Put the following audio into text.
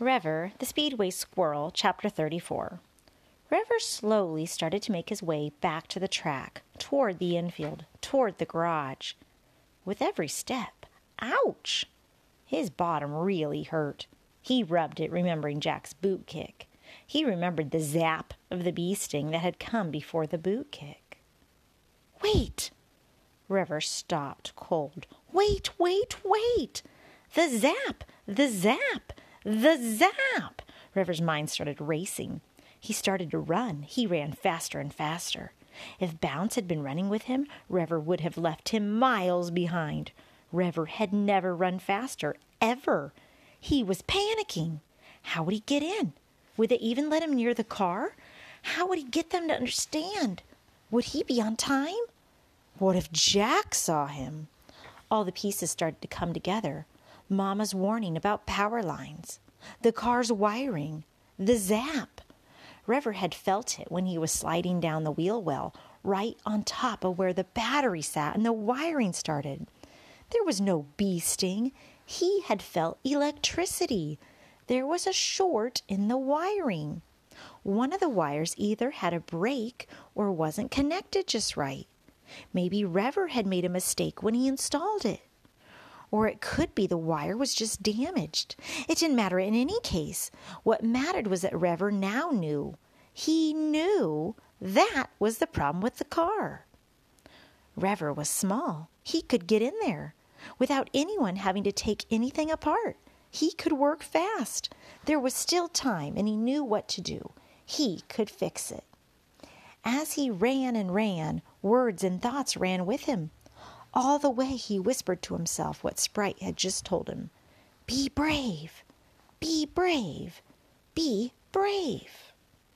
Revver, the Speedway Squirrel, Chapter 34. Revver slowly started to make his way back to the track, toward the infield, toward the garage. With every step, ouch! His bottom really hurt. He rubbed it, remembering Jack's boot kick. He remembered the zap of the bee sting that had come before the boot kick. Wait! Revver stopped cold. Wait, wait, wait! The zap! The zap! The zap! Revver's mind started racing. He started to run. He ran faster and faster. If Bounce had been running with him, Revver would have left him miles behind. Revver had never run faster, ever. He was panicking. How would he get in? Would they even let him near the car? How would he get them to understand? Would he be on time? What if Jack saw him? All the pieces started to come together. Mama's warning about power lines, the car's wiring, the zap. Revver had felt it when he was sliding down the wheel well, right on top of where the battery sat and the wiring started. There was no bee sting. He had felt electricity. There was a short in the wiring. One of the wires either had a break or wasn't connected just right. Maybe Revver had made a mistake when he installed it. Or it could be the wire was just damaged. It didn't matter in any case. What mattered was that Revver now knew. He knew that was the problem with the car. Revver was small. He could get in there without anyone having to take anything apart. He could work fast. There was still time, and he knew what to do. He could fix it. As he ran and ran, words and thoughts ran with him. All the way he whispered to himself what Sprite had just told him. Be brave, be brave, be brave.